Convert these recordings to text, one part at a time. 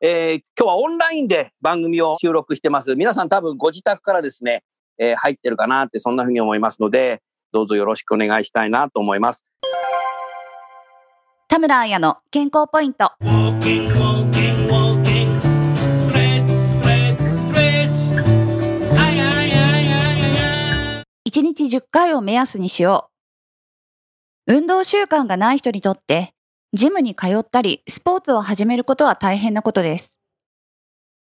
えー今日はオンラインで番組を収録してます皆さん多分ご自宅からですね、えー入ってるかなってそんなふうに思いますのでどうぞよろしくお願いしたいなと思います田村彩の健康ポイント。1日10回を目安にしよう。運動習慣がない人にとって、ジムに通ったり、スポーツを始めることは大変なことです。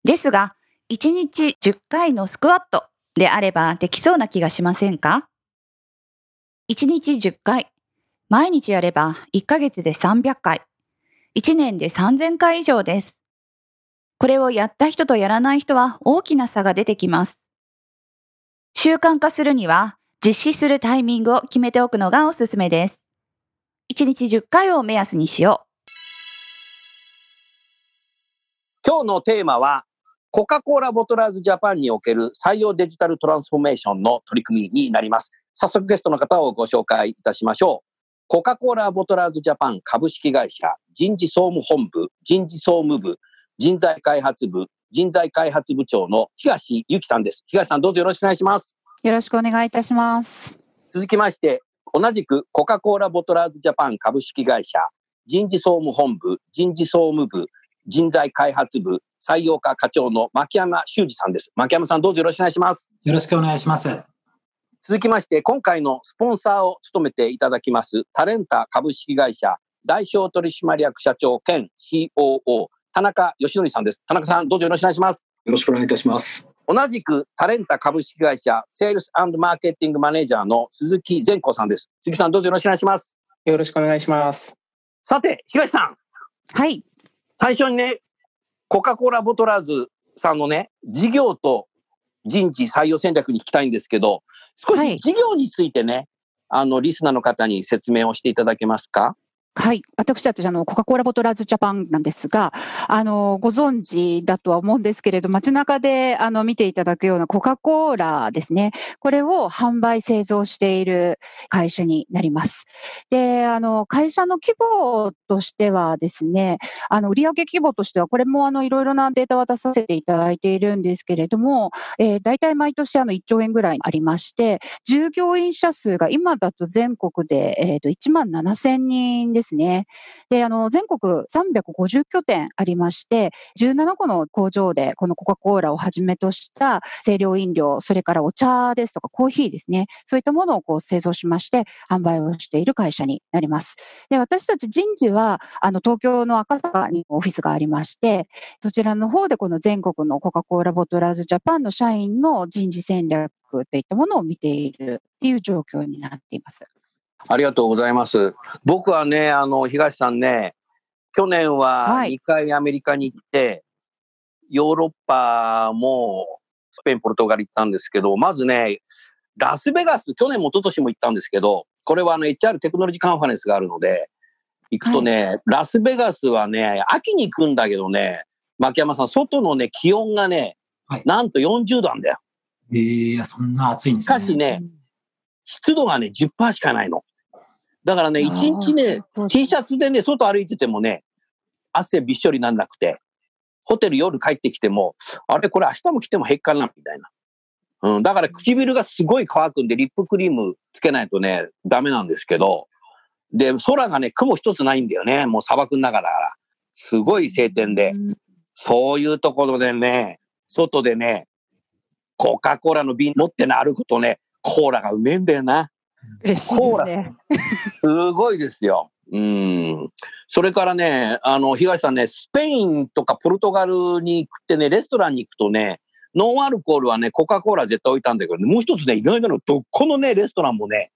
ですが、1日10回のスクワットであればできそうな気がしませんか ?1 日10回。毎日やれば1ヶ月で300回。1年で3000回以上です。これをやった人とやらない人は大きな差が出てきます。習慣化するには実施するタイミングを決めておくのがおすすめです。1日10回を目安にしよ今日のテーマはコカ・コーラボトラーズジャパンにおける採用デジタルトランスフォーメーションの取り組みになります。早速ゲストの方をご紹介いたしましょう。コカ・コーラボトラーズジャパン株式会社人事総務本部人事総務部人材開発部人材開発部長の東由紀さんです。東さんどうぞよろしくお願いします。よろしくお願いいたします。続きまして同じくコカ・コーラボトラーズジャパン株式会社人事総務本部人事総務部人材開発部採用課課長の牧山修二さんです牧山さんどうぞよろしくお願いしますよろしくお願いします。続きまして今回のスポンサーを務めていただきますタレンタ株式会社代表取締役社長兼 COO 田中義則さんです田中さんどうぞよろしくお願いしますよろしくお願いいたします。同じくタレンタ株式会社セールスマーケティングマネージャーの鈴木善子さんです。鈴木さんどうぞよろしくお願いします。よろしくお願いします。さて東さん。はい。最初にね、コカ・コーラボトラーズさんのね、事業と人事採用戦略に聞きたいんですけど、少はい。し事業についてね、あの、リスナーの方に説明をしていただけますか？はい。私たち、あの、コカ・コーラボトラーズジャパンなんですが、あの、ご存知だとは思うんですけれど、街中で、あの、見ていただくようなコカ・コーラですね。これを販売、製造している会社になります。で、あの、会社の規模としてはですね、あの、売上規模としては、これも、あの、いろいろなデータを出させていただいているんですけれども、えー、大体毎年、あの、1兆円ぐらいありまして、従業員者数が今だと全国で、えー、と1万7000人ですね。で、あの、全国350拠点ありまして、17個の工場でこのコカ・コーラをはじめとした清涼飲料、それからお茶ですとかコーヒーですね。そういったものをこう製造しまして販売をしている会社になります。で、私たち人事は、あの、東京の赤坂にオフィスがありまして、そちらの方でこの全国のコカ・コーラボトラーズジャパンの社員の人事戦略といったものを見ているっていう状況になっています。ありがとうございます。僕はね、あの、東さんね、去年ははい2回アメリカに行って、ヨーロッパもスペイン、ポルトガル行ったんですけど、まずね、ラスベガス、去年も一昨年も行ったんですけど、これはあの HR テクノロジーカンファレンスがあるので、行くとね、ラスベガスはね、秋に行くんだけどね、牧山さん、外のね、気温がね、はいなんと40度なんだよ。えー、そんな暑いんですね。しかしね、湿度がね、10%しかないの。だからね、あー1日ね、T シャツでね、外歩いててもね、汗びっしょりなんなくて、ホテル夜帰ってきても、あれこれ明日も来ても平気かなみたいな。うん、だから唇がすごい乾くんで、リップクリームつけないとね、ダメなんですけど、で、空がね、雲一つないんだよね。もう砂漠の中だから。すごい晴天で。そういうところでね、外でね、コカ・コーラの瓶持ってな歩くとね、コーラがうめえんだよな。嬉しいですね。すごいですよ。うん。それからね、あの、東さんね、スペインとかポルトガルに行ってね、レストランに行くとね、ノンアルコールはね、コカ・コーラ絶対置いたんだけどね、もう一つね、意外なの、どこのね、レストランもね、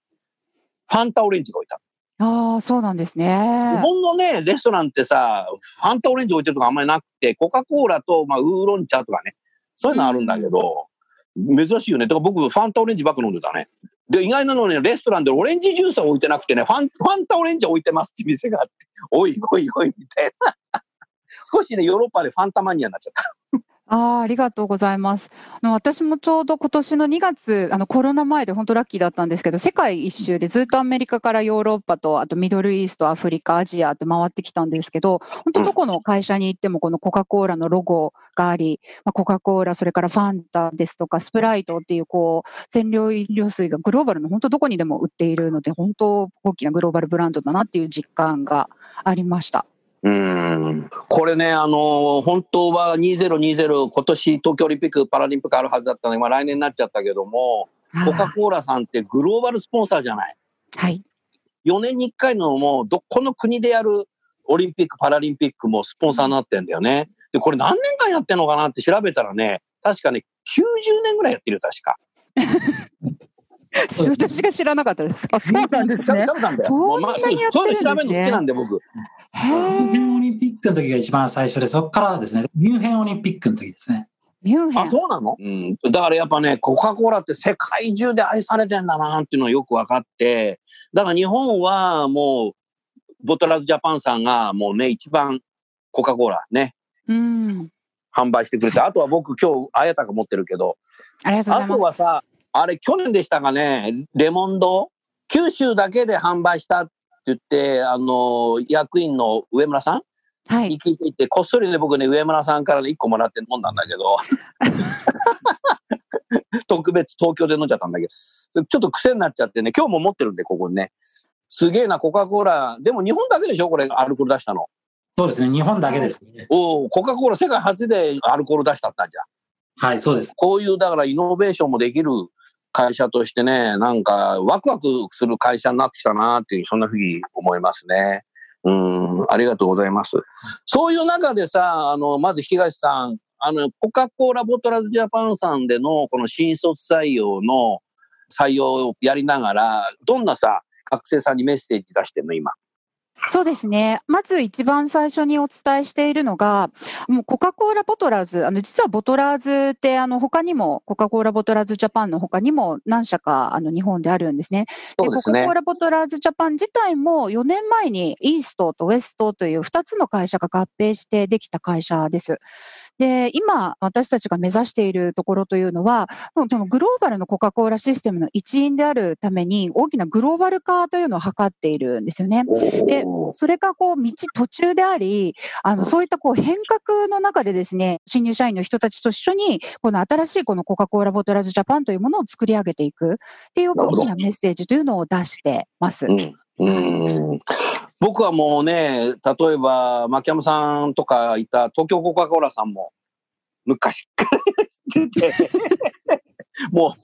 ファンタオレンジが置いた。ああ、そうなんです日ね。本のね、レストランってさ、ファンタオレンジ置いてるとかあんまりなくて、コカ・コーラと、まあ、ウーロン茶とかね、そういうのあるんだけど、珍しいよね。だから僕、ファンタオレンジばっか飲んでたね。で、意外なのね、レストランでオレンジジュースは置いてなくてね、ファン、ファンタオレンジは置いてますって店があって、おいおいおい、みたいな。少しね、ヨーロッパでファンタマニアになっちゃった。ああ、ありがとうございます。あの私もちょうど今年の2月、あのコロナ前で本当ラッキーだったんですけど、世界一周でずっとアメリカからヨーロッパと、あとミドルイースト、アフリカ、アジアって回ってきたんですけど、本当どこの会社に行ってもこのコカ・コーラのロゴがあり、まあ、コカ・コーラ、それからファンタですとか、スプライトっていうこう、染料飲料水がグローバルの本当どこにでも売っているので、本当大きなグローバルブランドだなっていう実感がありました。うん。これね、あの本当は2020、今年東京オリンピック・パラリンピックあるはずだったので、まあ来年になっちゃったけども、コカ・コーラさんってグローバルスポンサーじゃない。はい。4年に1回のも、どこの国でやるオリンピック・パラリンピックもスポンサーになってんだよね。で、これ何年間やってんのかなって調べたらね、確かね、90年ぐらいやってるよ、確か。私が知らなかったです。あそうなんですね。調べたんだよ。そうまあ、そうにやってそういうの調べるの好きなんで、僕。へミュンヘーンオリンピックの時が一番最初で、そこからですね、ミュンヘンオリンピックの時ですね。あ、ミュンヘン。そうなの？うん。だからやっぱね、コカ・コーラって世界中で愛されてんだなっていうのがよく分かって、だから日本はもう、ボトラーズジャパンさんがもうね、一番コカ・コーラね、うん。販売してくれて、あとは僕今日、あやたが持ってるけど、ありがとうござあいます。とはさ、あれ去年でしたかね、レモンド、九州だけで販売したって言って、あの、役員の上村さん？はい。に聞いていて、こっそりね、僕ね、上村さんからね、1個もらって飲んだんだけど、特別東京で飲んじゃったんだけど、ちょっと癖になっちゃってね、今日も持ってるんで、ここにね。すげえな、コカ・コーラ。でも日本だけでしょ？これ、アルコール出したの。そうですね、日本だけですね。おお、コカ・コーラ世界初でアルコール出したったんじゃん。はい、そうです。こういう、だからイノベーションもできる会社としてね、なんかワクワクする会社になってきたなっていう、そんなふうに思いますね。うん、ありがとうございます。そういう中でさ、あの、まず東さん、あの、コカ・コーラボトラーズジャパンさんでのこの新卒採用の採用をやりながら、どんなさ、学生さんにメッセージ出してんの、今？そうですね。まず一番最初にお伝えしているのが、もうコカ・コーラボトラーズ、あの実はボトラーズってあの他にも、コカ・コーラボトラーズジャパンの他にも何社かあの日本であるんですね。そうですねコカ・コー。ラボトラーズジャパン自体も4年前にイーストとウエストという2つの会社が合併してできた会社です。で、今私たちが目指しているところというのは、もうそのグローバルのコカ・コーラシステムの一員であるために大きなグローバル化というのを図っているんですよね。でそれがこう道途中であり、あのそういったこう変革の中でですね、新入社員の人たちと一緒に、この新しいこのコカ・コーラボトラーズジャパンというものを作り上げていくっていう大きなメッセージというのを出してます。うん。うん僕はもうね、例えば、牧山さんとかいた東京コカ・コーラさんも、昔から知ってて、も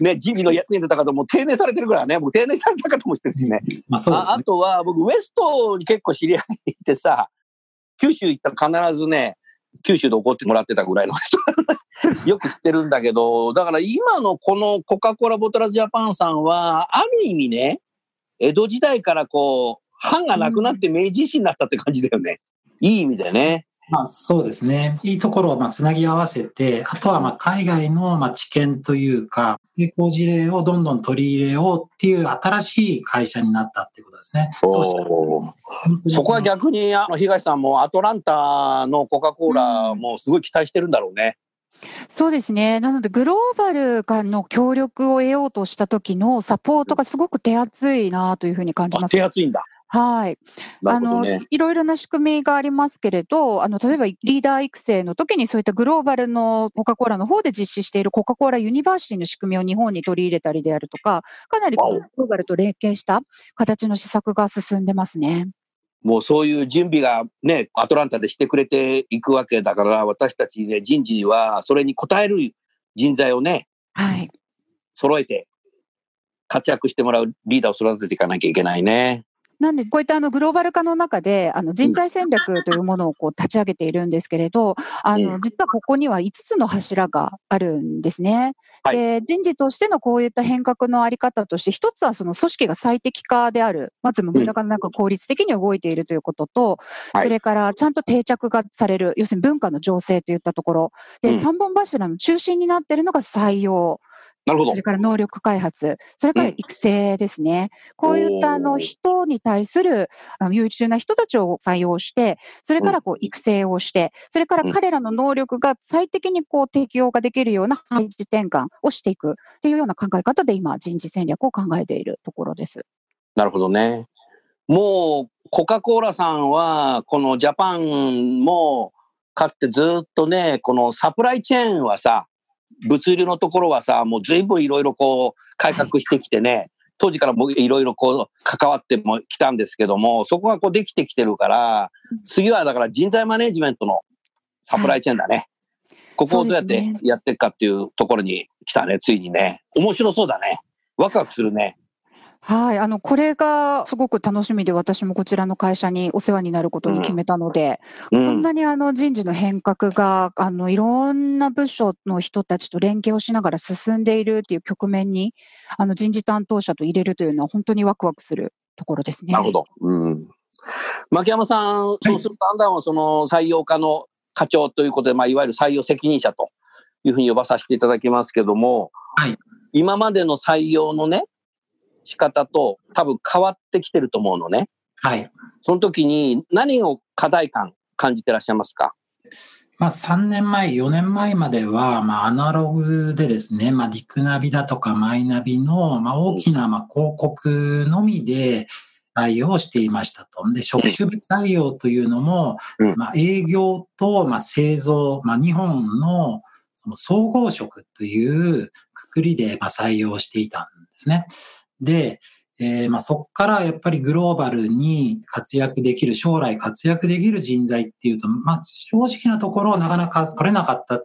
う、ね、人事の役に立った方も定年されてるからね、僕定年された方もしてるしね。まあね。ああとは、僕、ウエストに結構知り合いいてさ、九州行ったら必ずね、九州で怒ってもらってたぐらいの人 よく知ってるんだけど、だから今のこのコカ・コーラボトラジャパンさんは、ある意味ね、江戸時代からこう、藩がなくなって明治維新になったって感じだよね。いい意味でね。まあそうですね。いいところをまあつなぎ合わせて、あとはまあ海外のまあ知見というか、成功事例をどんどん取り入れようっていう新しい会社になったっていうことですね。おそこは逆に、あの、東さんもアトランタのコカ・コーラもすごい期待してるんだろうね。そうですね。なので、グローバルからの協力を得ようとした時のサポートがすごく手厚いなというふうに感じあます。手厚いんだ。はい。なあの。いろいろな仕組みがありますけれど、あの例えばリーダー育成の時にそういったグローバルのコカ・コーラの方で実施しているコカ・コーラユニバーシティの仕組みを日本に取り入れたりであるとか、かなりグローバルと連携した形の施策が進んでますね。もうそういう準備がね、アトランタでしてくれていくわけだから、私たちね、人事にはそれに応える人材をね、はい。揃えて活躍してもらうリーダーを育てていかなきゃいけないね。なんで、こういったあのグローバル化の中で、あの人材戦略というものをこう立ち上げているんですけれど、あの、うん実はここには5つの柱があるんですね。はいで、人事としてのこういった変革のあり方として、一つはその組織が最適化である。まず無駄がなく効率的に動いているということと、はいそれからちゃんと定着がされる、要するに文化の醸成といったところ。で、うん三本柱の中心になっているのが採用。なるほどそれ。から能力開発、それからうん育成ですね。こういったあの人に対するあの優秀な人たちを採用して、それからこう育成をして、それからうん彼らの能力が最適にこう適用ができるような配置転換をしていくっていうような考え方で今人事戦略を考えているところです。なるほどね。もう、コカ・コーラさんは、このジャパンも、かつてずっとね、このサプライチェーンはさ、物流のところはさ、もう随分いろいろこう改革してきてね、当時からもいろいろこう関わってもきたんですけども、そこがこうできてきてるから、次はだから人材マネジメントのサプライチェーンだね。ここをどうやってやっていくかっていうところに来たね、ついにね。面白そうだね。ワクワクするね。はい、あの、これがすごく楽しみで、私もこちらの会社にお世話になることに決めたので、うこんなにあの人事の変革が、あの、いろんな部署の人たちと連携をしながら進んでいるっていう局面に、あの人事担当者と入れるというのは本当にワクワクするところですね。なるほど。うん。牧山さん、そうすると、あんたはその採用課の課長ということで、まあ、いわゆる採用責任者というふうに呼ばさせていただきますけども、はい今までの採用のね、仕方と多分変わってきてると思うのね。はい。その時に何を課題感感じてらっしゃいますか？まあ、3年前、4年前までは、まあ、アナログでですね、まあ、リクナビだとかマイナビの、まあ、大きな、まあ、広告のみで対応していましたと。で、職種別採用というのも、うんまあ、営業と、まあ、製造、まあ、日本の、その総合職というくくりで、まあ、採用していたんですね。で、えーまあ、そこからやっぱりグローバルに活躍できる、将来活躍できる人材っていうと、まあ、正直なところなかなか取れなかった。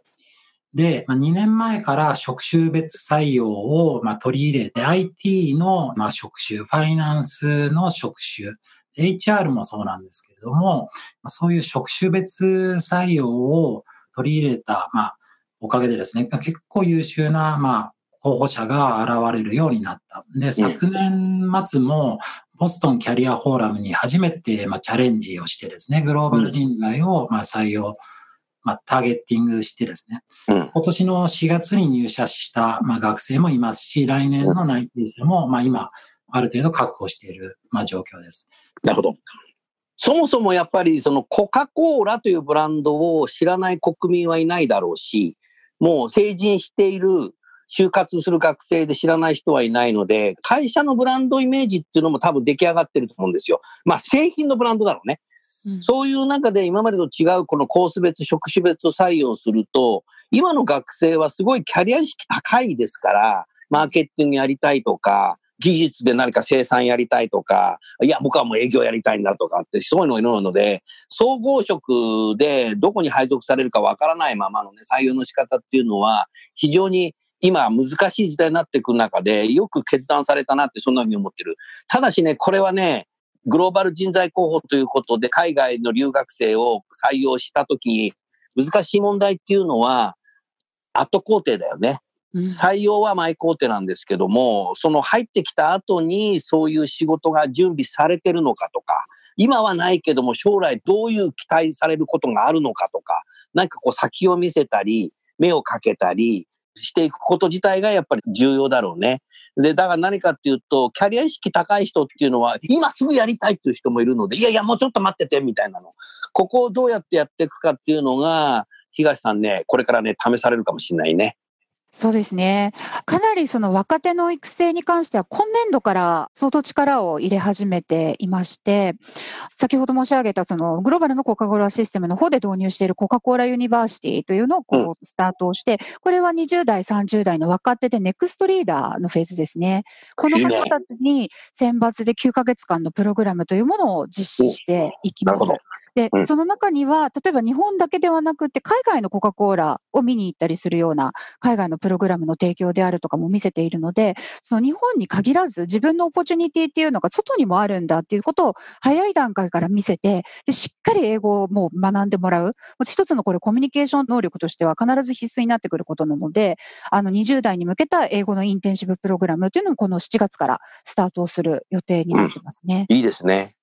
で、まあ、2年前から職種別採用をまあ取り入れて、IT のまあ職種、ファイナンスの職種、HR もそうなんですけれども、そういう職種別採用を取り入れた、まあ、おかげでですね、結構優秀な、まあ、候補者が現れるようになった。で、昨年末も、ボストンキャリアフォーラムに初めて、まあ、チャレンジをしてですね、グローバル人材を、まあ、採用、まあ、ターゲッティングしてですね、うん。今年の4月に入社した、まあ、学生もいますし、来年の内定者も、まあ、今、ある程度確保している、まあ、状況です。なるほど。そもそもやっぱりそのコカ・コーラというブランドを知らない国民はいないだろうし、もう成人している就活する学生で知らない人はいないので、会社のブランドイメージっていうのも多分出来上がってると思うんですよ。まあ製品のブランドだろうね。うんそういう中で今までと違うこのコース別、職種別を採用すると、今の学生はすごいキャリア意識高いですから、マーケティングやりたいとか、技術で何か生産やりたいとか、いや、僕はもう営業やりたいんだとかって、そういうのがいるので、総合職でどこに配属されるかわからないままのね、採用の仕方っていうのは、非常に今難しい時代になってくる中で、よく決断されたなって、そんなふうに思ってる。ただしね、これはね、グローバル人材候補ということで、海外の留学生を採用したときに、難しい問題っていうのは、後工程だよね。うん採用は前工程なんですけども、その入ってきた後にそういう仕事が準備されてるのかとか、今はないけども将来どういう期待されることがあるのかとか、何かこう先を見せたり、目をかけたりしていくこと自体がやっぱり重要だろうね。で、だから何かっていうと、キャリア意識高い人っていうのは、今すぐやりたいっていう人もいるので、いやいや、もうちょっと待ってて、みたいなの。ここをどうやってやっていくかっていうのが、東さんね、これからね、試されるかもしれないね。そうですね。かなりその若手の育成に関しては、今年度から相当力を入れ始めていまして、先ほど申し上げたそのグローバルのコカ・コーラシステムの方で導入しているコカ・コーラ University というのをこうスタートをして、これは20代、30代の若手で next leader のフェーズですね。この方たちに選抜で9ヶ月間のプログラムというものを実施していきます。でう、んその中には、例えば日本だけではなくて、海外のコカ・コーラを見に行ったりするような海外のプログラムの提供であるとかも見せているので、その日本に限らず自分の opportunity っていうのが外にもあるんだっていうことを早い段階から見せて、でしっかり英語をもう学んでもらう。一つのこれコミュニケーション能力としては必ず必須になってくることなので、あの20代に向けた英語のインテンシブプログラムというのもこの7月からスタートをする予定になってますね。いいですね。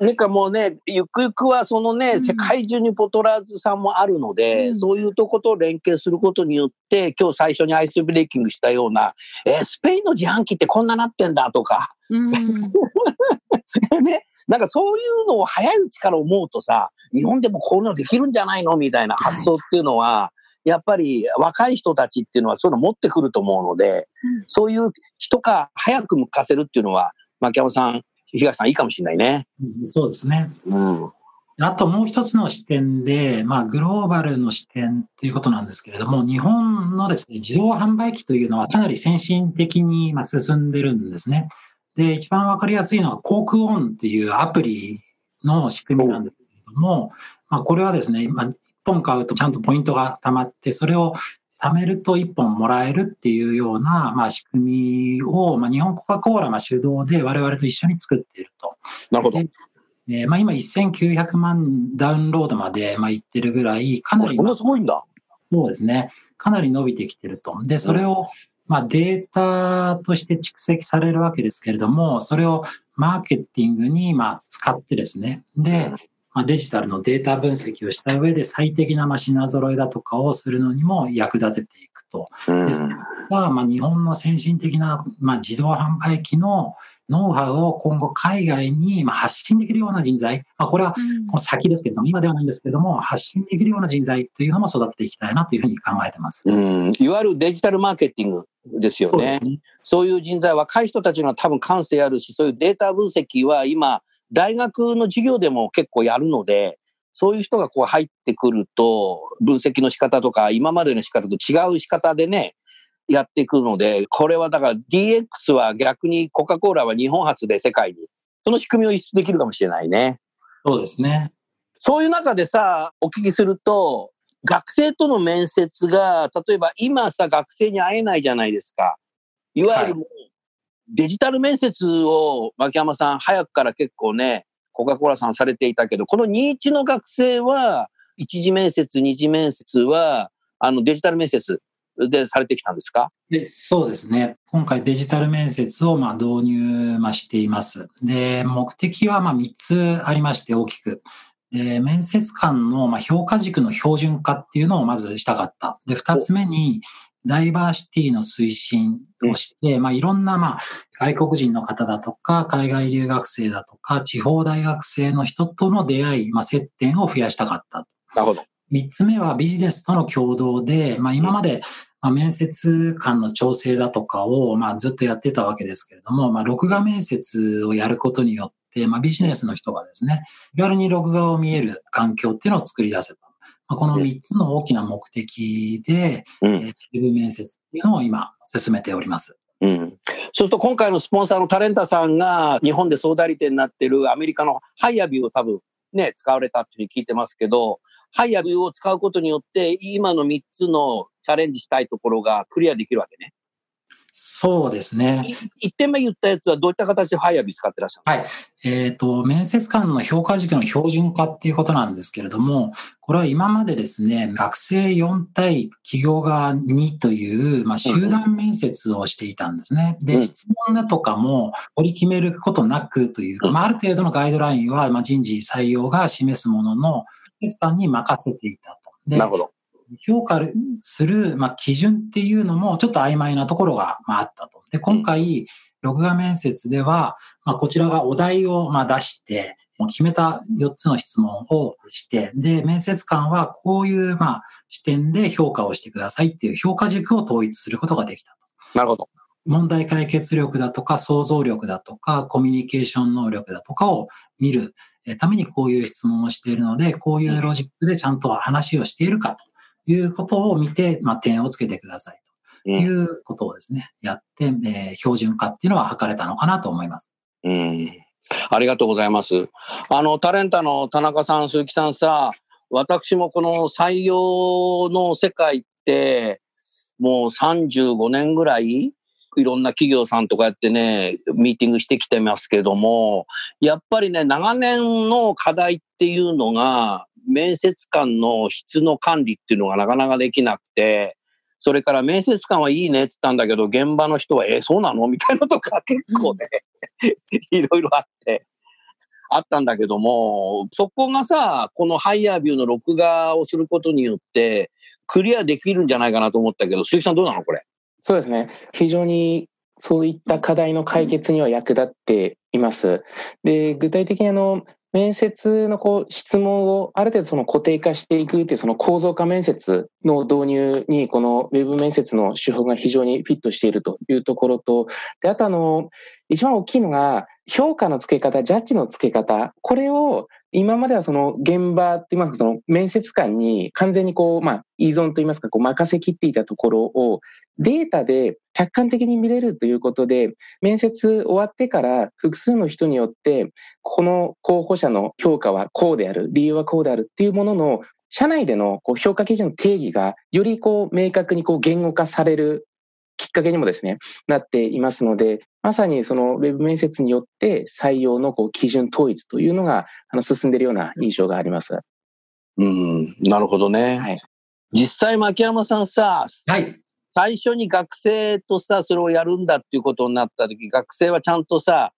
なんかもうね、ゆくゆくはそのね、うん。世界中にボトラーズさんもあるので、うん。そういうとこと連携することによって、今日最初にアイスブレイキングしたような、えースペインの自販機ってこんななってんだとか、うん。ね、なんかそういうのを早いうちから思うとさ、日本でもこういうのできるんじゃないのみたいな発想っていうのは、やっぱり若い人たちっていうのはそういうの持ってくると思うので、うん。そういう人か早く向かせるっていうのは、牧山さん、東さんいいかもしれないね。うんそうですね。うん。あともう一つの視点で、まあ、グローバルの視点ということなんですけれども、日本のですね、自動販売機というのはかなり先進的にまあ進んでるんですね。で、一番わかりやすいのは、コークオンっていうアプリの仕組みなんですけれども、まあ、これはですね、まあ、1本買うとちゃんとポイントが貯まって、それを貯めると1本もらえるっていうような、まあ、仕組みを、まあ、日本コカ・コーラが主導で我々と一緒に作っていると。なるほど。でえーまあ、今1900万ダウンロードまで、まあ、いってるぐらい、かなり、そんなすごいんだ。そうですね、かなり伸びてきてると。で、それを、まあ、データとして蓄積されるわけですけれども、それをマーケティングに、まあ、使ってですね、で、まあ、デジタルのデータ分析をした上で最適なまあ品揃えだとかをするのにも役立てていくと。うんですが、まあ、日本の先進的な、まあ、自動販売機のノウハウを今後海外にまあ発信できるような人材、まあ、これは先ですけれども、今ではないんですけれども、発信できるような人材というのも育てていきたいなというふうに考えてます。うん、いわゆるデジタルマーケティングですよねそう。ね。そういう人材、若い人たちが多分感性あるし、そういうデータ分析は今、大学の授業でも結構やるので、そういう人がこう入ってくると、分析の仕方とか、今までの仕方と違う仕方でね、やっていくので、これはだから DX は逆にコカ・コーラは日本初で世界に、その仕組みを輸出できるかもしれないね。そうですね。そういう中でさ、お聞きすると、学生との面接が、例えば今さ、学生に会えないじゃないですか。いわゆるデジタル面接を、牧山さん、早くから結構ね、コカ・コーラさんされていたけど、この21の学生は、一次面接、二次面接は、あの、デジタル面接でされてきたんですか？でそうですね。今回デジタル面接をま導入しています。で、目的はま3つありまして大きく。で、面接官のま評価軸の標準化っていうのをまずしたかった。で、2つ目に、ダイバーシティの推進をして、まあいろんなまあ外国人の方だとか、海外留学生だとか、地方大学生の人との出会い、まあ接点を増やしたかった。なるほど。三つ目はビジネスとの共同で、まあ今まで、まあ、面接官の調整だとかを、まあずっとやってたわけですけれども、まあ録画面接をやることによって、まあビジネスの人がですね、気軽に録画を見える環境っていうのを作り出せた。まあ、この三つの大きな目的で、うんえーテレビ面接っていうのを今進めております。うん。そうすると今回のスポンサーのタレンタさんが日本で総代理店になってるアメリカの HireVueを多分ね、使われたっていうふうに聞いてますけど、 HireVueを使うことによって今の3つのチャレンジしたいところがクリアできるわけね。そうですね。1点目言ったやつはどういった形でハイアビュー使ってらっしゃるはい。えっ、と、面接官の評価軸の標準化っていうことなんですけれども、これは今までですね、学生4対企業側2という、まあ、集団面接をしていたんですね。で、うん質問だとかも取り決めることなくというか、うんまあ、ある程度のガイドラインは、まあ、人事採用が示すものの、面接官に任せていたと。でなるほど。評価する、まあ、基準っていうのもちょっと曖昧なところが、まあ、あったと。で、今回、録画面接では、まあ、こちらがお題を、まあ、出して、もう決めた4つの質問をして、で、面接官はこういう、まあ、視点で評価をしてくださいっていう評価軸を統一することができたと。なるほど。問題解決力だとか想像力だとかコミュニケーション能力だとかを見るえーためにこういう質問をしているので、こういうロジックでちゃんと話をしているかということを見て、まあ、点をつけてくださいということをですね、やって、えー標準化っていうのは図れたのかなと思います。うん。ありがとうございます。あの、タレンタの田中さん、鈴木さんさ、私もこの採用の世界って、もう35年ぐらい、いろんな企業さんとかやってね、ミーティングしてきてますけども、やっぱりね、長年の課題っていうのが、面接官の質の管理っていうのがなかなかできなくて、それから面接官はいいねって言ったんだけど、現場の人は、え、そうなの？みたいなのとか結構ね、いろいろあって、あったんだけども、そこがさ、このハイヤービューの録画をすることによって、クリアできるんじゃないかなと思ったけど、鈴木さんどうなの？これ。そうですね。非常にそういった課題の解決には役立っています。で、具体的にあの、面接のこう質問をある程度その固定化していくっていうその構造化面接の導入にこのウェブ面接の手法が非常にフィットしているというところと、で、あとあの、一番大きいのが評価の付け方、ジャッジの付け方、これを今まではその現場って言いますか、その面接官に完全にこう、まあ、依存と言いますか、こう任せきっていたところをデータで客観的に見れるということで、面接終わってから複数の人によって、この候補者の評価はこうである、理由はこうであるっていうものの、社内でのこう評価基準の定義がよりこう明確にこう言語化されるっかけにもですね、なっていますので、まさにそのウェブ面接によって採用のこう基準統一というのがあの進んでいるような印象があります。うん、なるほどね。はい。実際、牧山さんさ、はい。最初に学生とさ、それをやるんだっていうことになった時、学生はちゃんとさ、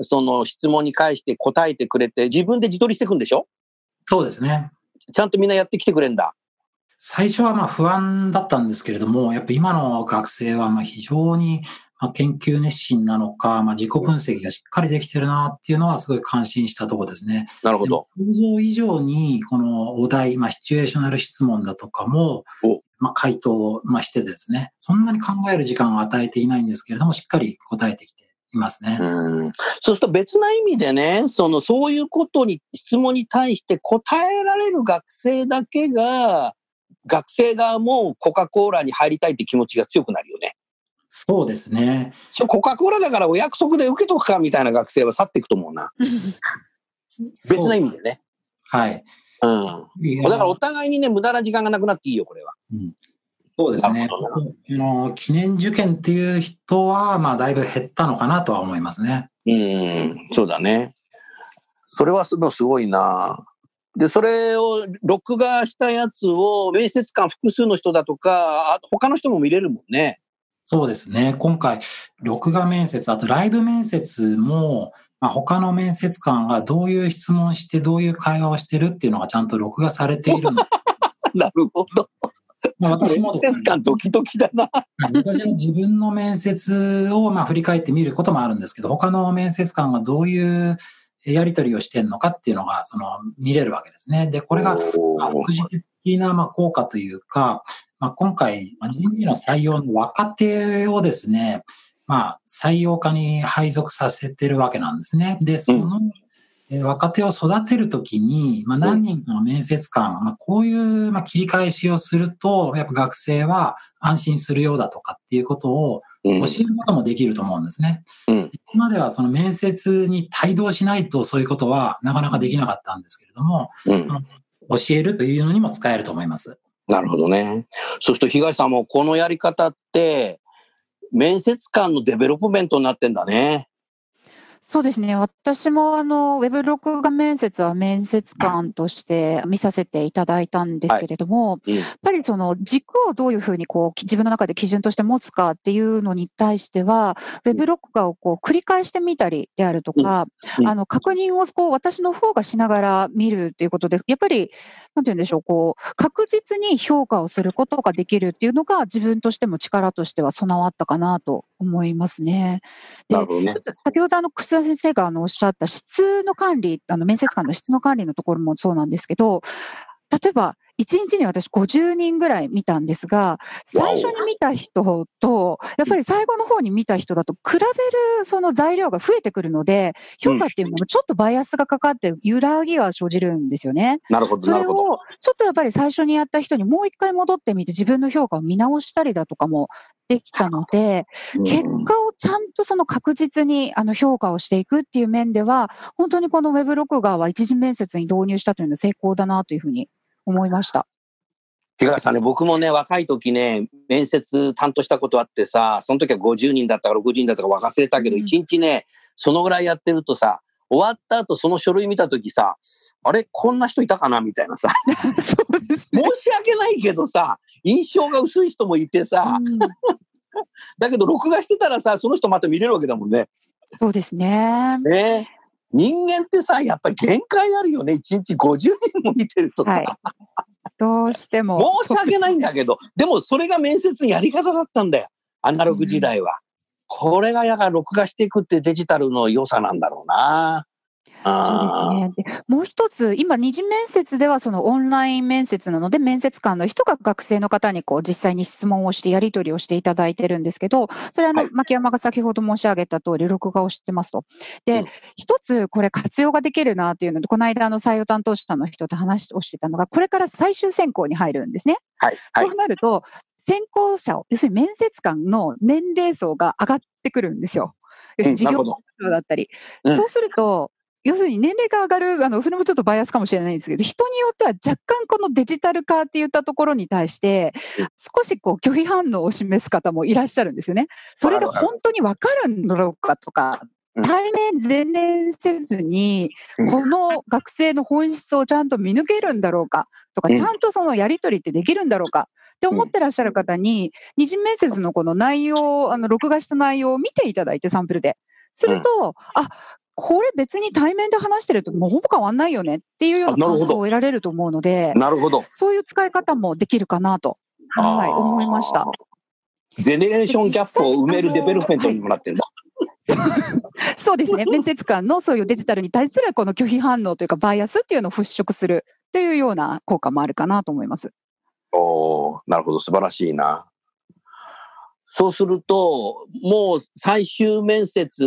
その質問に返して答えてくれて、自分で自撮りしていくんでしょ？そうですね。ちゃんとみんなやってきてくれんだ。最初はまあ不安だったんですけれども、やっぱ今の学生はまあ非常にまあ研究熱心なのか、まあ、自己分析がしっかりできてるなっていうのはすごい感心したところですね。なるほど。想像以上にこのお題、まあ、シチュエーショナル質問だとかもお、まあ、回答をまあしてですね、そんなに考える時間を与えていないんですけれども、しっかり答えてきていますね。うんそうすると別な意味でね、その、そういうことに、質問に対して答えられる学生だけが、学生側もコカ・コーラに入りたいって気持ちが強くなるよね。そうですね。そうコカ・コーラだからお約束で受けとくかみたいな学生は去っていくと思うな。別な意味でね。はい。うん。だからお互いにね、無駄な時間がなくなっていいよ、これは。うんそうですね。あの記念受験っていう人は、まあ、だいぶ減ったのかなとは思いますね。うん、そうだね。それはすごいな。で、それを録画したやつを面接官複数の人だとか、あと他の人も見れるもんね。そうですね。今回、録画面接、あとライブ面接も、まあ、他の面接官がどういう質問して、どういう会話をしてるっていうのがちゃんと録画されているので、なるほど。まあ私も面ですね接官ドキドキだな。私も自分の面接をまあ振り返ってみることもあるんですけど、他の面接官がどういうやり取りをしてるのかっていうのがその見れるわけですね。で、これがまあ副次的なまあ効果というか、まあ、今回まあ人事の採用の若手をですね、まあ、採用課に配属させてるわけなんですね。で、その、えー若手を育てるときに、まあ、何人かの面接官、まあ、こういう、まあ、切り返しをすると、やっぱ学生は安心するようだとかっていうことをうん教えることもできると思うんですね。うん今ではその面接に帯同しないとそういうことはなかなかできなかったんですけれども、うんその教えるというのにも使えると思います。なるほどね。そうすると東さんもこのやり方って、面接官の development になってんだね。そうですね。私もあの、ウェブ録画面接は面接官として見させていただいたんですけれども、うんやっぱりその軸をどういうふうにこうき自分の中で基準として持つかっていうのに対しては、ウェブ録画をこう繰り返してみたりであるとか、うんうんあの確認をこう私の方がしながら見るっていうことで、やっぱり、なんて言うんでしょう、こう確実に評価をすることができるっていうのが自分としても力としては備わったかなと思いますね。でなるほどね。先ほどあの薬田先生があのおっしゃった質の管理、あの面接官の質の管理のところもそうなんですけど、例えば、1日に私50人ぐらい見たんですが、最初に見た人と、やっぱり最後の方に見た人だと、比べるその材料が増えてくるので、評価っていうのもちょっとバイアスがかかって、揺らぎが生じるんですよね。なるほど、それなるほど。をちょっとやっぱり最初にやった人にもう一回戻ってみて、自分の評価を見直したりだとかもできたので、結果をちゃんとその確実にあの評価をしていくっていう面では、本当にこのウェブ録画は一次面接に導入したというのは成功だなというふうに思いました。東さんね、僕もね、若い時ね、面接担当したことあってさ、その時は50人だったか60人だったか忘れたけど、うん1日ね、そのぐらいやってるとさ、終わった後その書類見た時さ、あれ、こんな人いたかな？みたいなさ、そうです申し訳ないけどさ、印象が薄い人もいてさ、うんだけど録画してたらさ、その人また見れるわけだもんね。そうですね。ね人間ってさ、やっぱり限界あるよね。1日50人も見てるとさ。はい。どうしても。申し訳ないんだけど、でもそれが面接のやり方だったんだよ。アナログ時代は。これがやが録画していくってデジタルの良さなんだろうな。あそうですね。でもう一つ、今、二次面接ではそのオンライン面接なので、面接官の人が学生の方にこう実際に質問をしてやり取りをしていただいてるんですけど、それはあの、はい牧山が先ほど申し上げた通り、録画をしてますと。で、うん一つこれ活用ができるなというので、この間あの採用担当者の人と話をしてたのが、これから最終選考に入るんですね。はい、はいそう。なると、選考者を、要するに面接官の年齢層が上がってくるんですよ。要するに事。業だったり。うんそうすると、要するに年齢が上がる、あの、それもちょっとバイアスかもしれないんですけど、人によっては若干このデジタル化っていったところに対してうん、少しこう拒否反応を示す方もいらっしゃるんですよね。それで本当にわかるんだろうかとかうん、対面前年せずに、うん。この学生の本質をちゃんと見抜けるんだろうかとか、うん。ちゃんとそのやり取りってできるんだろうかって思ってらっしゃる方に、二次面接のこの内容、あの、録画した内容を見ていただいて、サンプルで。すると、あ、これ別に対面で話してるともうほぼ変わんないよねっていうような感想を得られると思うので、なるほど。そういう使い方もできるかなと、はい、思いました。ゼネレーションギャップを埋める development にもなってんだ。そうですね。面接官のそういうデジタルに対するこの拒否反応というかバイアスっていうのを払拭するっていうような効果もあるかなと思います。おーなるほど、素晴らしいな。そうすると、もう最終面接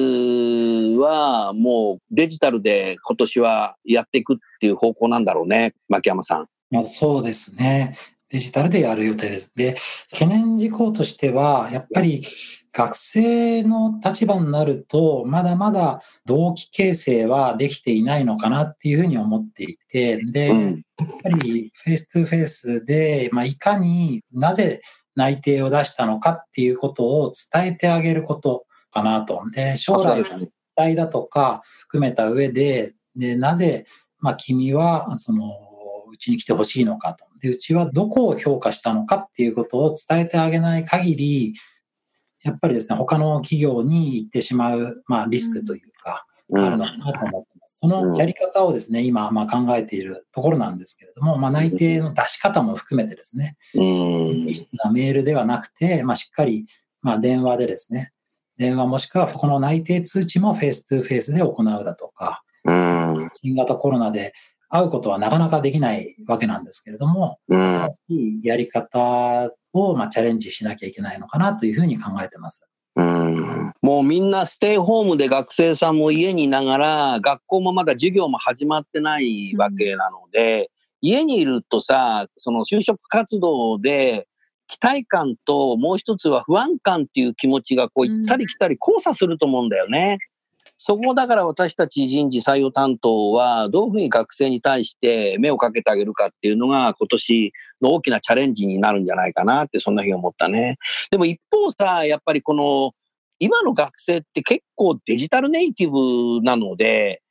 はもうデジタルで今年はやっていくっていう方向なんだろうね、牧山さん。まあ、そうですね。デジタルでやる予定です。で、懸念事項としては、やっぱり学生の立場になると、まだまだ動機形成はできていないのかなっていうふうに思っていて、で、うんやっぱり face to face で、まあ、いかになぜ内定を出したのかっていうことを伝えてあげることかなと。で、将来の期待だとか含めた上で、で、なぜ、まあ、君は、その、うちに来てほしいのかと。で、うちはどこを評価したのかっていうことを伝えてあげない限り、やっぱりですね、他の企業に行ってしまう、まあ、リスクというか、うんあるのかなと思って。そのやり方をですね、今、まあ、考えているところなんですけれども、まあ、内定の出し方も含めてですね、うん。メールではなくて、まあ、しっかり、まあ、電話でですね、電話もしくはこの内定通知も face to face で行うだとか、うん。新型コロナで会うことはなかなかできないわけなんですけれども、うん。やり方を、まあ、チャレンジしなきゃいけないのかなというふうに考えてます。うんもうみんなステイホームで学生さんも家にいながら、学校もまだ授業も始まってないわけなので、家にいるとさ、その就職活動で、期待感ともう一つは不安感っていう気持ちがこう行ったり来たり交差すると思うんだよね。そこだから私たち人事採用担当はどういうふうに学生に対して目をかけてあげるかっていうのが今年の大きなチャレンジになるんじゃないかなってそんなふうに思ったね。でも一方さ、やっぱりこの今の学生って結構デジタルネイティブなので、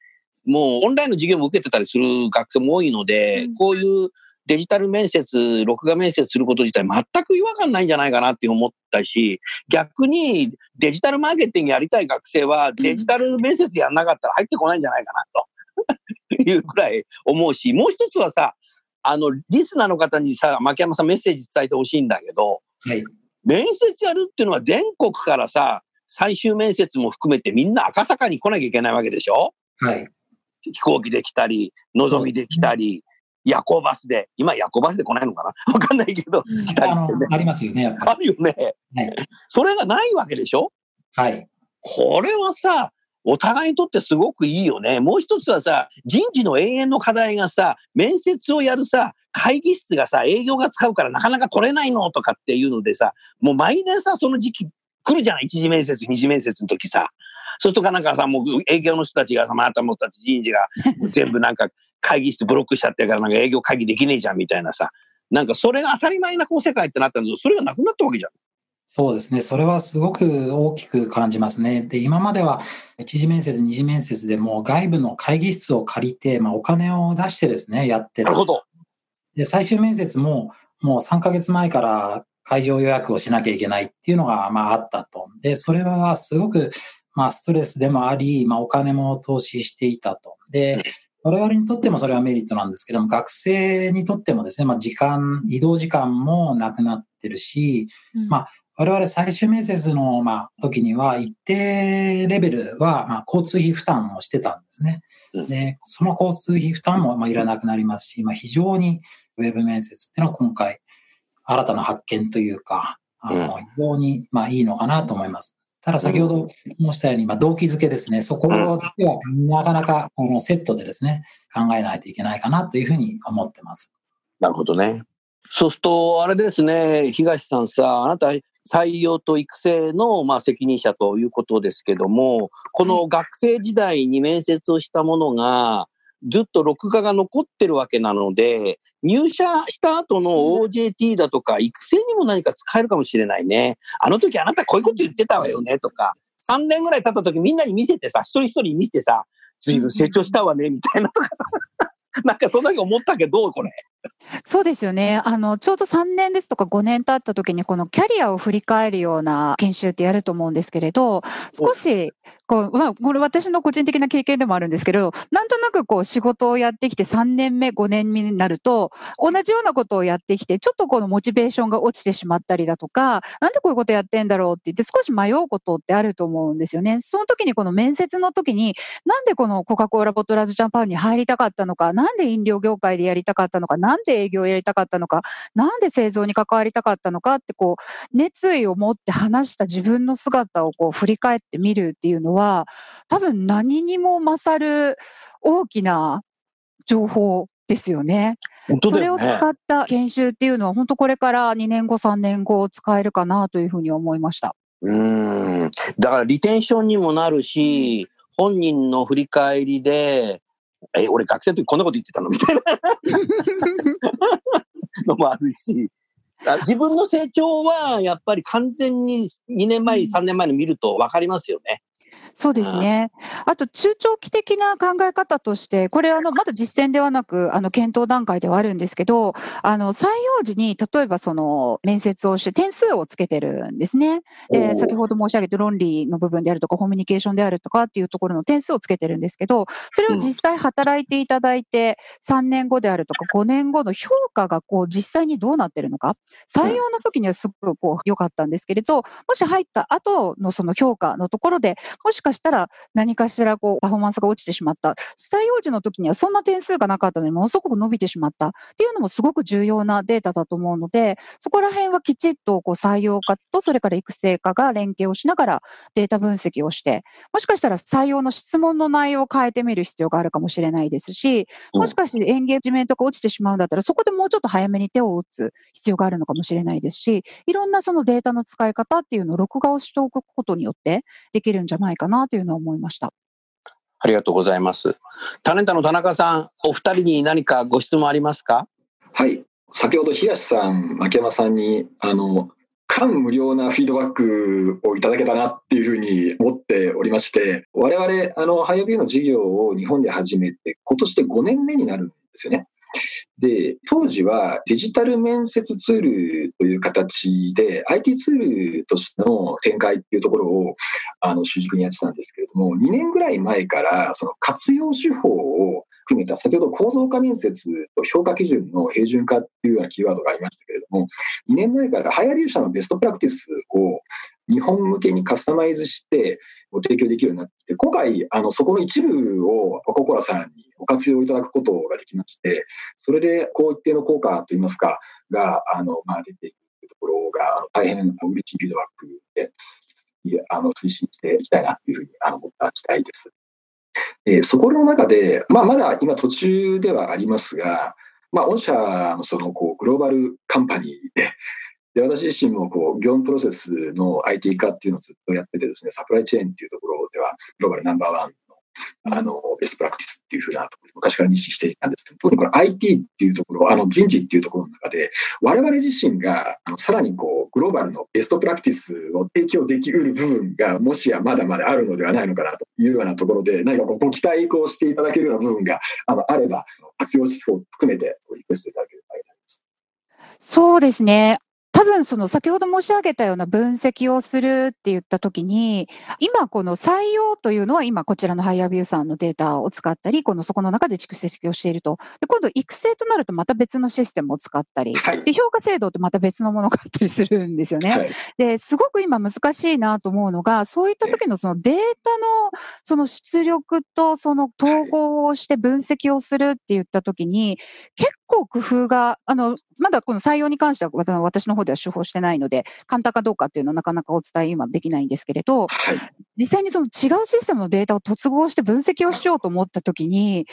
もうオンラインの授業も受けてたりする学生も多いので、こういうデジタル面接、録画面接すること自体全く違和感ないんじゃないかなって思ったし、逆にデジタルマーケティングやりたい学生はデジタル面接やんなかったら入ってこないんじゃないかなと いうくらい思うし、もう一つはさ、あの、リスナーの方にさ、牧山さんメッセージ伝えてほしいんだけど、はい。面接やるっていうのは全国からさ、最終面接も含めてみんな赤坂に来なきゃいけないわけでしょ？はい。飛行機で来たり、のぞみで来たり、夜行バスで、今夜行バスで来ないのかな？わかんないけど、来たりしてね、。ありますよね、やっぱあるよね。り。はい。それがないわけでしょ？はい。これはさ、お互いにとってすごくいいよね。もう一つはさ、人事の永遠の課題がさ、面接をやるさ、会議室がさ、営業が使うからなかなか取れないのとかっていうのでさ、もう毎年さ、その時期来るじゃない？一次面接、二次面接の時さ。そうするとかなんかさ、もう営業の人たちがさ、またもうたち人事が全部なんか会議室ブロックしちゃってるからなんか営業会議できねえじゃんみたいなさ。なんかそれが当たり前なこう世界ってなったんだけど、それがなくなったわけじゃん。そうですね。それはすごく大きく感じますね。で、今までは一次面接、二次面接でも外部の会議室を借りて、まあお金を出してですね、やってたなるほど。で、最終面接ももう3ヶ月前から会場予約をしなきゃいけないっていうのが、まああったと。で、それはすごく、まあストレスでもあり、まあお金も投資していたと。で、我々にとってもそれはメリットなんですけども、学生にとってもですね、まあ時間、移動時間もなくなってるし、まあ我々最終面接の、まあ、時には一定レベルは、まあ、交通費負担をしてたんですねうん。で、その交通費負担も、まあ、いらなくなりますし、まあ、非常にウェブ面接っていうのは今回、新たな発見というか、非常に、まあ、いいのかなと思います。ただ、先ほど申したように、まあ、動機づけですね。そこでは、なかなか、このセットでですね、考えないといけないかなというふうに思ってます。なるほどね。そうすると、あれですね、東さんさ、あなた、採用と育成の、まあ、責任者ということですけども、この学生時代に面接をしたものが、ずっと録画が残ってるわけなので、入社した後の OJT だとか、育成にも何か使えるかもしれないね。あの時あなたこういうこと言ってたわよねとか、3年ぐらい経った時みんなに見せてさ、一人一人見せてさ、随分成長したわね、みたいなとかさ。なんかそんなに思ったけど、これ。そうですよね。あの、ちょうど3年ですとか5年経った時に、このキャリアを振り返るような研修ってやると思うんですけれど、少し、こう、まあ、これ私の個人的な経験でもあるんですけど、なんとなくこう仕事をやってきて3年目、5年目になると、同じようなことをやってきて、ちょっとこのモチベーションが落ちてしまったりだとか、なんでこういうことやってんだろうって言って少し迷うことってあると思うんですよね。その時にこの面接の時に、なんでこのコカ・コーラボトラーズジャパンに入りたかったのか、なんで飲料業界でやりたかったのか、なんで営業をやりたかったのか、なんで製造に関わりたかったのかってこう、熱意を持って話した自分の姿をこう振り返ってみるっていうのは、多分何にも勝る大きな情報ですよね。本当それを。使った研修っていうのは、本当これから2年後、3年後使えるかなというふうに思いました。うーん。だからリテンションにもなるし、本人の振り返りで、え、俺学生の時こんなこと言ってたの？みたいな。のもあるし、あ自分の成長はやっぱり完全に2年前、3年前の見ると分かりますよね。そうですね。あと、中長期的な考え方として、これ、あの、まだ実践ではなく、あの、検討段階ではあるんですけど、あの、採用時に、例えば、その、面接をして点数をつけてるんですね。で、先ほど申し上げた論理の部分であるとか、コミュニケーションであるとかっていうところの点数をつけてるんですけど、それを実際働いていただいて、3年後であるとか、5年後の評価が、こう、実際にどうなってるのか。採用の時にはすごく、こう、良かったんですけれど、もし入った後のその評価のところで、もしかしたら何かしらこうパフォーマンスが落ちてしまった。採用時の時にはそんな点数がなかったのにものすごく伸びてしまったっていうのもすごく重要なデータだと思うので、そこら辺はきちっとこう採用課とそれから育成課が連携をしながらデータ分析をして、もしかしたら採用の質問の内容を変えてみる必要があるかもしれないですし、もしかしてエンゲージメントが落ちてしまうんだったら、そこでもうちょっと早めに手を打つ必要があるのかもしれないですし、いろんなそのデータの使い方っていうのを録画をしておくことによってできるんじゃないかなというのは思いました。ありがとうございます。タレントの田中さん、お二人に何かご質問ありますか？はい。先ほど東さん、牧山さんに、あの、感無量なフィードバックをいただけたなっていうふうに思っておりまして、我々、あの、ハイアビューの事業を日本で始めて、今年で5年目になるんですよね。で、当時はデジタル面接ツールという形で、IT ツールとしての展開っていうところを、あの、主軸にやってたんですけれども、2年ぐらい前から、その活用手法を含めた、先ほど構造化面接と評価基準の平準化っていうようなキーワードがありましたけれども、2年前からハイアリュー社のベストプラクティスを日本向けにカスタマイズしてご提供できるようになってきて、今回、あの、そこの一部をコ・コラさんにご活用いただくことができまして、それで、こう一定の効果といいますか、が、あの、まあ、出ていくというところが、あの大変嬉しいフィードバックで、あの、推進していきたいなというふうに、あの、僕は期待です。えーそこの中で、まあ、まだ今途中ではありますが、まあ、御社のその、こう、グローバルカンパニーで、で、私自身も、こう、業務プロセスの IT 化っていうのをずっとやっててですね、サプライチェーンっていうところでは、グローバルナンバーワンの、あの、ベストプラクティスっていうふうなところに昔から認識していたんですけど、特にこの IT っていうところ、あの、人事っていうところの中で、我々自身が、あの、さらにこう、グローバルのベストプラクティスを提供できうる部分が、もしやまだまだあるのではないのかなというようなところで、何かご期待こうしていただけるような部分が、あの、あれば、活用手法を含めてごリクエストいただければ。そうですね。多分その先ほど申し上げたような分析をするって言ったときに、今この採用というのは今こちらのハイアビューさんのデータを使ったり、このそこの中で蓄積をしていると。で、今度育成となるとまた別のシステムを使ったり、はいで、評価制度ってまた別のものがあったりするんですよね。はい。で、すごく今難しいなと思うのが、そういった時のそのデータのその出力とその統合をして分析をするって言った時に、結構工夫が、あの、まだこの採用に関しては私の方では手法してないので、簡単かどうかっていうのはなかなかお伝え今できないんですけれど、はい。実際にその違うシステムのデータを突合して分析をしようと思った時に、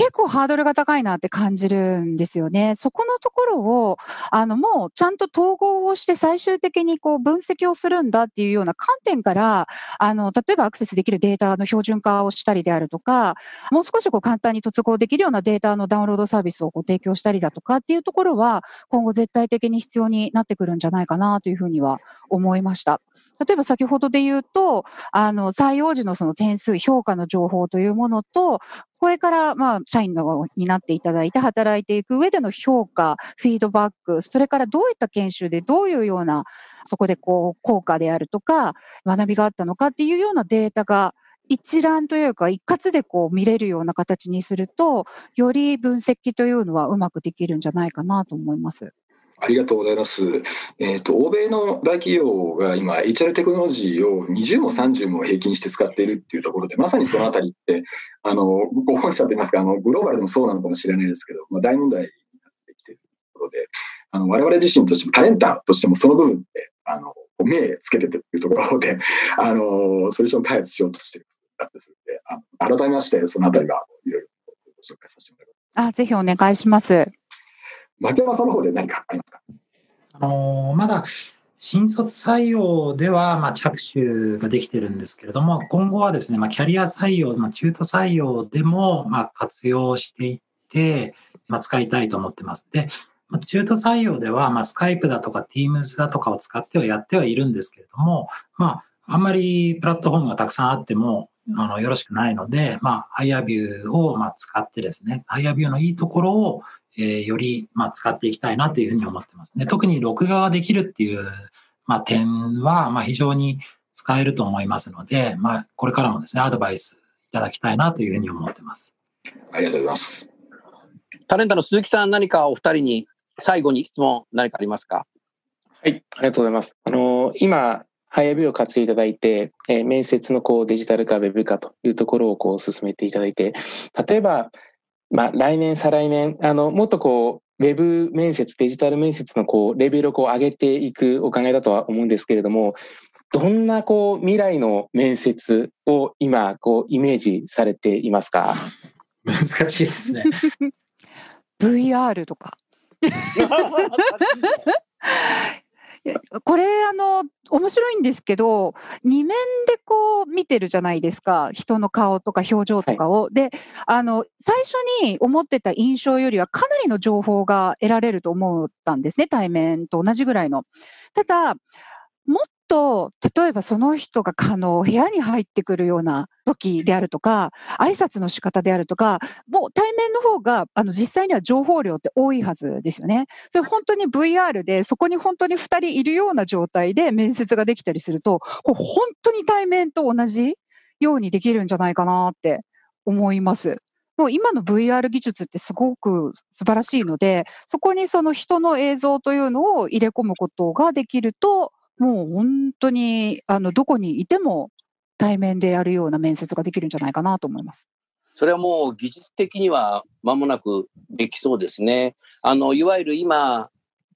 結構ハードルが高いなって感じるんですよね。そこのところを、あの、もうちゃんと統合をして最終的にこう分析をするんだっていうような観点から、あの、例えばアクセスできるデータの標準化をしたりであるとか、もう少しこう簡単に突合できるようなデータのダウンロードサービスをこう提供したりだとかっていうところは、今後絶対的に必要になってくるんじゃないかなというふうには思いました。例えば先ほどで言うと、あの、採用時のその点数、評価の情報というものと、これから、まあ、社員のになっていただいて働いていく上での評価、フィードバック、それからどういった研修でどういうような、そこでこう、効果であるとか、学びがあったのかっていうようなデータが、一覧というか、一括でこう見れるような形にすると、より分析というのはうまくできるんじゃないかなと思います。ありがとうございます。えっ、と、欧米の大企業が今、HR テクノロジーを20も30も平均して使っているっていうところで、まさにそのあたりって、あの、ご本社といいますか、あの、グローバルでもそうなのかもしれないですけど、まあ、大問題になってきているところで、あの、我々自身としても、タレンターとしてもその部分って、あの、目つけててっていうところで、あの、ソリューション開発しようとしているだったりするので、改めまして、そのあたりは、いろいろご紹介させてもらいます。あ、ぜひお願いします。牧山さんの方で何かありますか？あのまだ新卒採用では、まあ、着手ができてるんですけれども、今後はですね、まあ、キャリア採用、まあ、中途採用でも、まあ、活用していって、まあ、使いたいと思ってます。で、まあ、中途採用では、まあ、スカイプだとか Teams だとかを使ってはやってはいるんですけれども、まあ、あんまりプラットフォームがたくさんあっても、あの、よろしくないので、まあ、 HireVueを、まあ、使ってですね、 HireVueのいいところを、えーより、まあ、使っていきたいなというふうに思ってますね。特に録画ができるっていう、まあ、点は、まあ、非常に使えると思いますので、まあ、これからもですね、アドバイスいただきたいなというふうに思ってます。ありがとうございます。タレントの鈴木さん、何かお二人に最後に質問何かありますか？はい、ありがとうございます。あの、今、ハイアビューを活用いただいて、えー面接のこうデジタル化、ウェブ化というところをこう進めていただいて、例えば、まあ、来年、再来年、あの、もっとこう、ウェブ面接、デジタル面接のこう、レベルをこう上げていくお考えだとは思うんですけれども、どんなこう、未来の面接を今、こう、イメージされていますか？難しいですね。VR とか。これ、あの、面白いんですけど、二面でこう見てるじゃないですか。人の顔とか表情とかを。で、あの、最初に思ってた印象よりはかなりの情報が得られると思ったんですね。対面と同じぐらいの。ただ、もっと、例えばその人が、あの、部屋に入ってくるような時であるとか、挨拶の仕方であるとか、もう対面の方が、あの、実際には情報量って多いはずですよね。それ本当に VR で、そこに本当に2人いるような状態で面接ができたりすると、これ本当に対面と同じようにできるんじゃないかなって思います。もう今の VR 技術ってすごく素晴らしいので、そこにその人の映像というのを入れ込むことができると、もう本当に、あの、どこにいても対面でやるような面接ができるんじゃないかなと思います。それはもう技術的には間もなくできそうですね。あの、いわゆる今、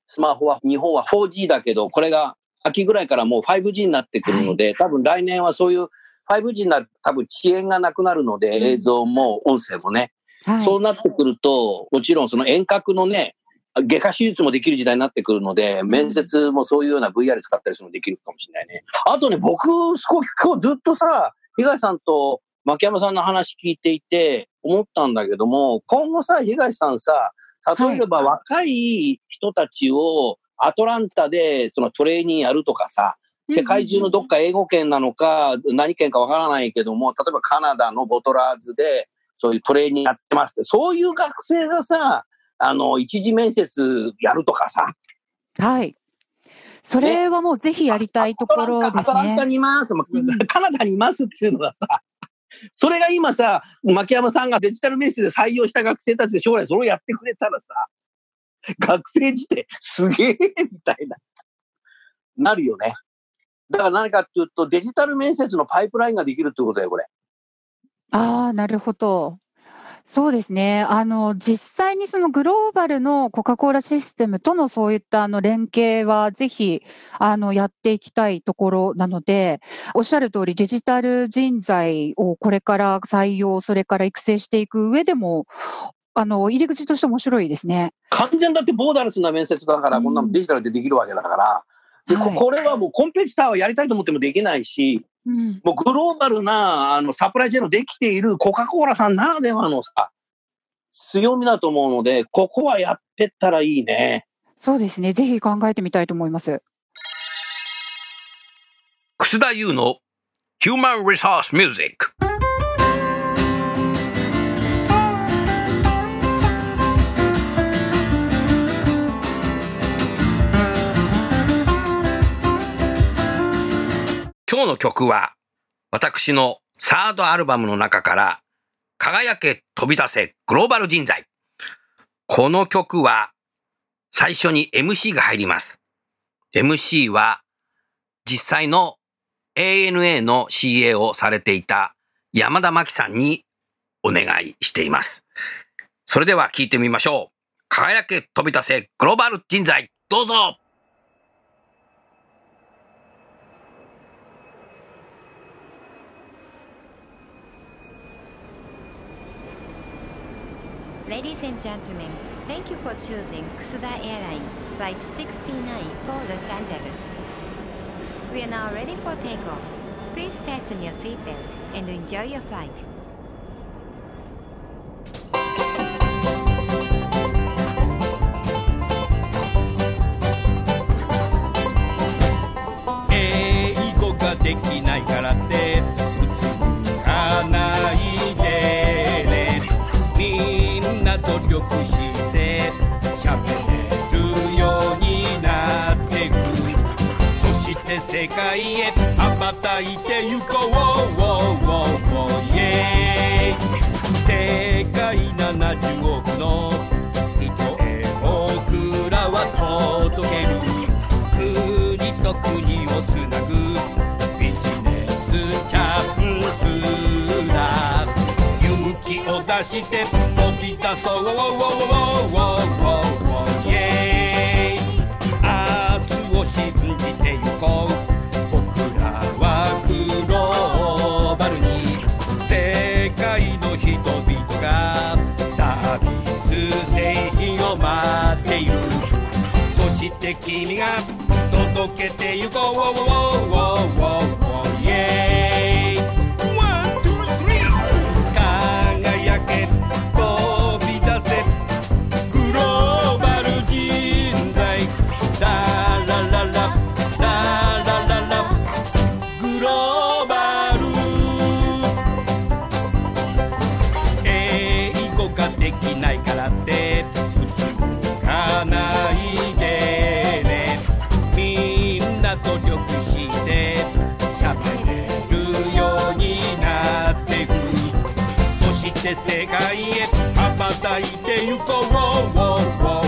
スマホは、日本は 4G だけど、これが秋ぐらいからもう 5G になってくるので、多分来年はそういう 5G になる多分遅延がなくなるので、映像も音声もね。はい。そうなってくると、もちろんその遠隔のね、外科手術もできる時代になってくるので、面接もそういうような VR 使ったりするのもできるかもしれないね。あとね、僕、すごく今日ずっとさ、東さんと牧山さんの話聞いていて思ったんだけども、今後さ、東さんさ、例えば若い人たちをアトランタでそのトレーニングやるとかさ、世界中のどっか英語圏なのか、何県かわからないけども、例えばカナダのボトラーズで、そういうトレーニングやってますって、そういう学生がさ、あの、一次面接やるとかさ、はい。それはもうぜひやりたいところですアトランタアトランタね。にいます、まカナダにいますっていうのがさ、それが今さ、牧山さんがデジタル面接で採用した学生たちで将来それをやってくれたらさ、学生時代すげえみたいな、なるよね。だから何かっていうと、デジタル面接のパイプラインができるってことだよ、これ。ああ、なるほど。そうですね。あの、実際にそのグローバルのコカ・コーラシステムとのそういったあの連携はぜひ、あの、やっていきたいところなので、おっしゃる通りデジタル人材をこれから採用、それから育成していく上でも、あの、入り口として面白いですね。完全だってボーダレスな面接だから、うんこんなのデジタルでできるわけだから、はいこれはもうコンペティターはやりたいと思ってもできないし、うん。もうグローバルなあのサプライチェーンのできているコカ・コーラさんならではのさ、強みだと思うので、ここはやってったらいいね。そうですね。ぜひ考えてみたいと思います。楠田優の Human Resource Music 今日の曲は私のサードアルバムの中から輝け飛び出せグローバル人材この曲は最初に MC が入ります MC は実際の ANA の CA をされていた山田真紀さんにお願いしています。それでは聞いてみましょう。輝け飛び出せグローバル人材、どうぞ Ladies and gentlemen, thank you for choosing Kusuda Airline Flight 69 for Los Angeles. We are now ready for takeoff. Please fasten your seatbelt and enjoy your flight. 世界へ羽ばたいてゆこうイエーイ世界70億の人へ僕らは届ける国と国をつなぐビジネスチャンスだ勇気を出して飛び出そうイエーイ明日を信じてゆこう。て君が届けてゆこう。世界へ羽ばたいてゆこう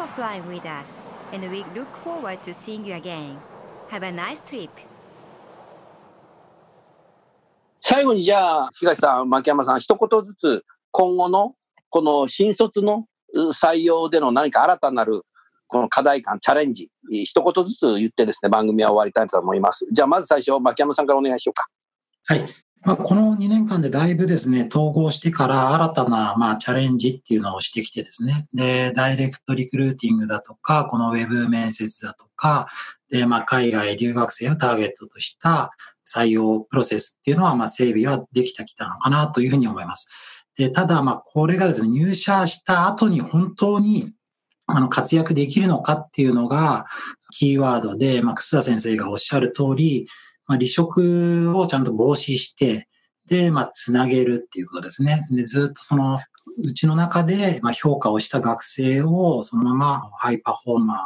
for flying with us, and we look forward to seeing you again. Have a nice trip. 最後にじゃあ、東さん、牧山さん、一言ずつ、今後の、この新卒のう採用での何か新たなる、この課題感、チャレンジ、一言ずつ言ってですね、番組は終わりたいと思います。じゃあ、まず最初、牧山さんからお願いしようか。はい。まあ、この2年間でだいぶですね、統合してから新たな、まあ、チャレンジっていうのをしてきてですね。で、ダイレクトリクルーティングだとか、このウェブ面接だとか、で、まあ、海外留学生をターゲットとした採用プロセスっていうのは、まあ、整備はできてきたのかなというふうに思います。で、ただ、まあ、これがですね、入社した後に本当に、あの、活躍できるのかっていうのが、キーワードで、まあ、楠田先生がおっしゃる通り、まあ、離職をちゃんと防止して、で、まあ、つなげるっていうことですね。で、ずっとその、うちの中で、まあ、評価をした学生をそのままハイパフォーマー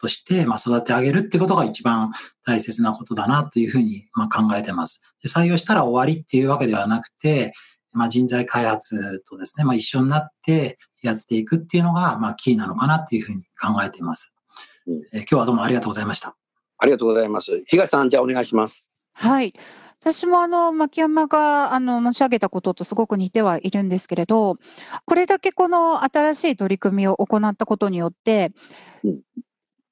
として、まあ、育て上げるってことが一番大切なことだなというふうに、まあ、考えてます。で採用したら終わりっていうわけではなくて、まあ、人材開発とですね、まあ、一緒になってやっていくっていうのが、まあ、キーなのかなっていうふうに考えています。うんえー今日はどうもありがとうございました。ありがとうございます。東さん、じゃあお願いします。はい。私もあの、牧山があの申し上げたこととすごく似てはいるんですけれど、これだけこの新しい取り組みを行ったことによってうん、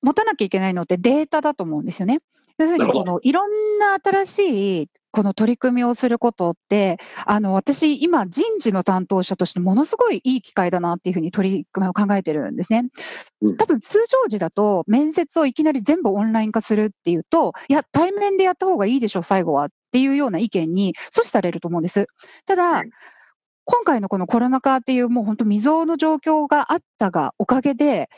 持たなきゃいけないのってデータだと思うんですよね。要するにこのいろんな新しいこの取り組みをすることって、あの、私今人事の担当者としてものすごいいい機会だなっていうふうに取り、あの考えてるんですね。うん多分通常時だと面接をいきなり全部オンライン化するっていうと、いや、対面でやった方がいいでしょ、最後はっていうような意見に阻止されると思うんです。ただ、今回のこのコロナ禍っていうもう本当未曾有の状況があったがおかげで、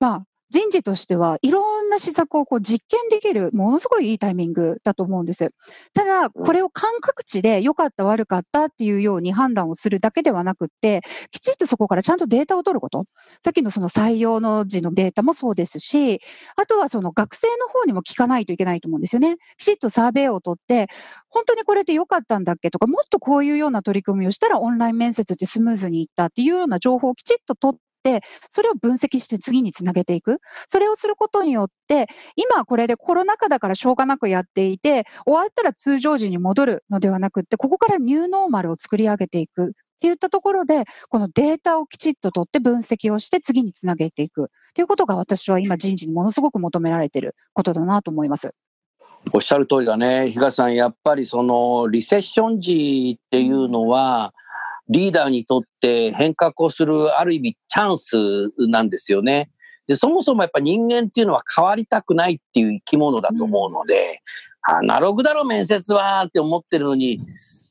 まあ、人事としてはいろんな施策をこう実験できるものすごいいいタイミングだと思うんです。ただ、これを感覚値で良かった悪かったっていうように判断をするだけではなくって、きちっとそこからちゃんとデータを取ること。さっきのその採用の時のデータもそうですし、あとはその学生の方にも聞かないといけないと思うんですよね。きちっとサーベイを取って、本当にこれで良かったんだっけとか、もっとこういうような取り組みをしたらオンライン面接ってスムーズにいったっていうような情報をきちっと取って、それを分析して次につなげていく。それをすることによって、今これでコロナ禍だからしょうがなくやっていて、終わったら通常時に戻るのではなくって、ここからニューノーマルを作り上げていく。っていったところで、このデータをきちっと取って分析をして次につなげていく。ということが私は今人事にものすごく求められていることだなと思います。おっしゃる通りだね。東さん、やっぱりそのリセッション時っていうのは、リーダーにとって変革をするある意味チャンスなんですよね。で、そもそもやっぱ人間っていうのは変わりたくないっていう生き物だと思うので、アナログだろ面接はって思ってるのに、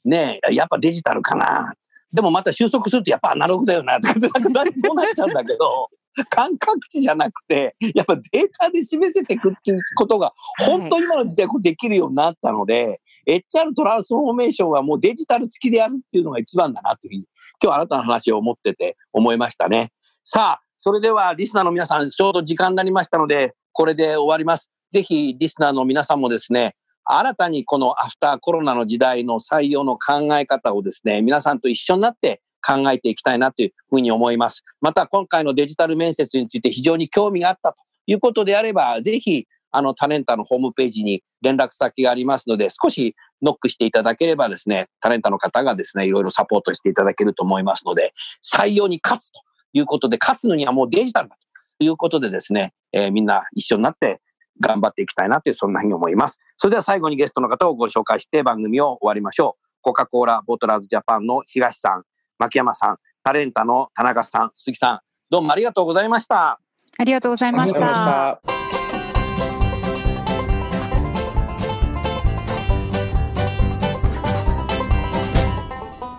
ねえ、やっぱデジタルかな。でもまた収束するとやっぱアナログだよなとか、そうなっちゃうんだけど、感覚値じゃなくて、やっぱデータで示せていくっていうことが、本当今の時代こうできるようになったので、HR トランスフォーメーションはもうデジタル付きでやるっていうのが一番だなというふうに、今日あなたの話を思ってて思いましたね。さあ、それではリスナーの皆さん、ちょうど時間になりましたので、これで終わります。ぜひリスナーの皆さんもですね、新たにこのアフターコロナの時代の採用の考え方をですね、皆さんと一緒になって考えていきたいなというふうに思います。また今回のデジタル面接について非常に興味があったということであれば、ぜひあのタレンタのホームページに連絡先がありますので、少しノックしていただければですね、タレンタの方がですね、いろいろサポートしていただけると思いますので、採用に勝つということで、勝つのにはもうデジタルだということでですね、えーみんな一緒になって頑張っていきたいなという、そんなふうに思います。それでは最後にゲストの方をご紹介して番組を終わりましょう。コカ・コーラボトラーズジャパンの東さん、牧山さん、タレンタの田中さん、鈴木さん、どうもありがとうございました。ありがとうございあましりがとうございまたし。た。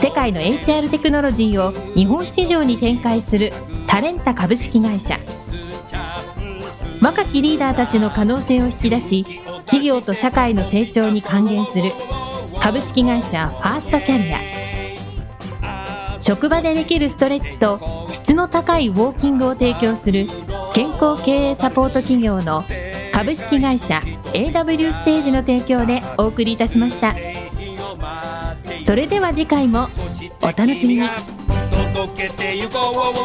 世界の HR テクノロジーを日本市場に展開するタレンタ株式会社。若きリーダーたちの可能性を引き出し企業と社会の成長に還元する株式会社ファーストキャリア。職場でできるストレッチと質の高いウォーキングを提供する健康経営サポート企業の株式会社 AW ステージの提供でお送りいたしました。それでは次回もお楽しみに。届けてゆこう